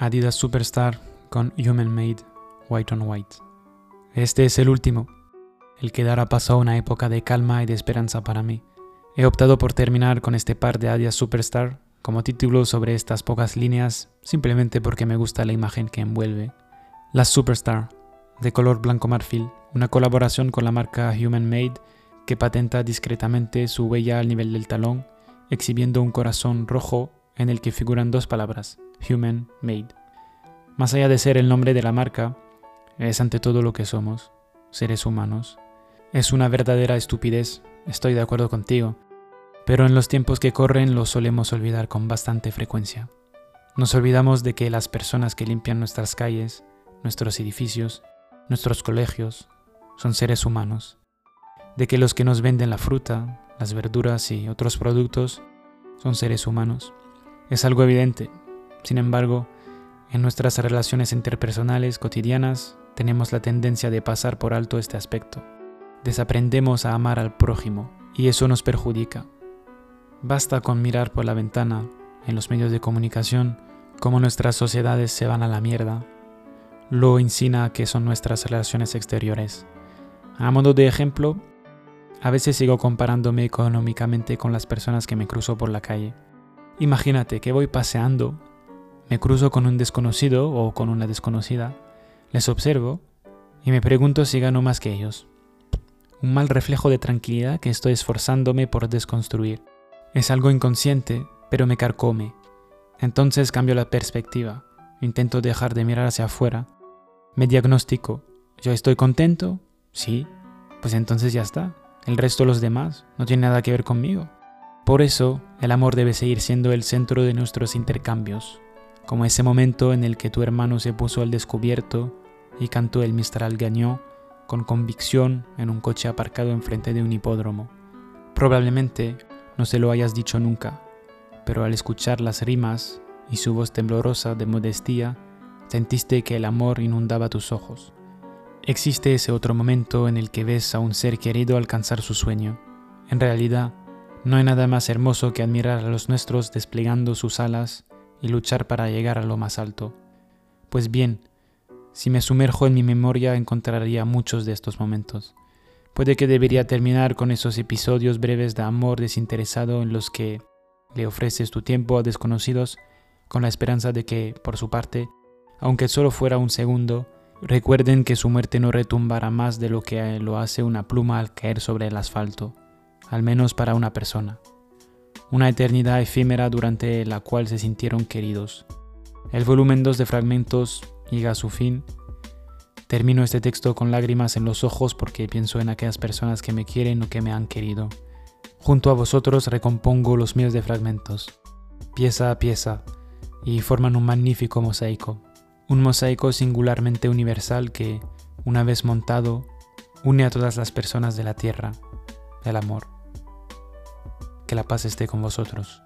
Adidas Superstar con Human Made White on White. Este es el último, el que dará paso a una época de calma y de esperanza para mí. He optado por terminar con este par de Adidas Superstar como título sobre estas pocas líneas simplemente porque me gusta la imagen que envuelve. La Superstar, de color blanco marfil, una colaboración con la marca Human Made que patenta discretamente su huella al nivel del talón, exhibiendo un corazón rojo en el que figuran dos palabras, Human Made. Más allá de ser el nombre de la marca, es ante todo lo que somos, seres humanos. Es una verdadera estupidez, estoy de acuerdo contigo, pero en los tiempos que corren lo solemos olvidar con bastante frecuencia. Nos olvidamos de que las personas que limpian nuestras calles, nuestros edificios, nuestros colegios, son seres humanos, de que los que nos venden la fruta, las verduras y otros productos son seres humanos. Es algo evidente, sin embargo, en nuestras relaciones interpersonales cotidianas tenemos la tendencia de pasar por alto este aspecto. Desaprendemos a amar al prójimo y eso nos perjudica. Basta con mirar por la ventana, en los medios de comunicación, cómo nuestras sociedades se van a la mierda. Lo incina que son nuestras relaciones exteriores. A modo de ejemplo, a veces sigo comparándome económicamente con las personas que me cruzo por la calle. Imagínate que voy paseando me cruzo con un desconocido o con una desconocida, les observo y me pregunto si gano más que ellos. Un mal reflejo de tranquilidad que estoy esforzándome por desconstruir. Es algo inconsciente, pero me carcome. Entonces cambio la perspectiva, intento dejar de mirar hacia afuera, me diagnostico, ¿yo estoy contento? Sí, pues entonces ya está. El resto de los demás no tiene nada que ver conmigo. Por eso, el amor debe seguir siendo el centro de nuestros intercambios, como ese momento en el que tu hermano se puso al descubierto y cantó el Mistral Gañó con convicción en un coche aparcado enfrente de un hipódromo. Probablemente no se lo hayas dicho nunca, pero al escuchar las rimas y su voz temblorosa de modestia, sentiste que el amor inundaba tus ojos. Existe ese otro momento en el que ves a un ser querido alcanzar su sueño. En realidad, no hay nada más hermoso que admirar a los nuestros desplegando sus alas y luchar para llegar a lo más alto. Pues bien, si me sumerjo en mi memoria encontraría muchos de estos momentos. Puede que debería terminar con esos episodios breves de amor desinteresado en los que le ofreces tu tiempo a desconocidos con la esperanza de que, por su parte, aunque solo fuera un segundo, recuerden que su muerte no retumbará más de lo que lo hace una pluma al caer sobre el asfalto, al menos para una persona una eternidad efímera durante la cual se sintieron queridos. El volumen 2 de fragmentos llega a su fin. Termino este texto con lágrimas en los ojos porque pienso en aquellas personas que me quieren o que me han querido. Junto a vosotros recompongo los míos de fragmentos, pieza a pieza, y forman un magnífico mosaico. Un mosaico singularmente universal que, una vez montado, une a todas las personas de la tierra, el amor. Que la paz esté con vosotros.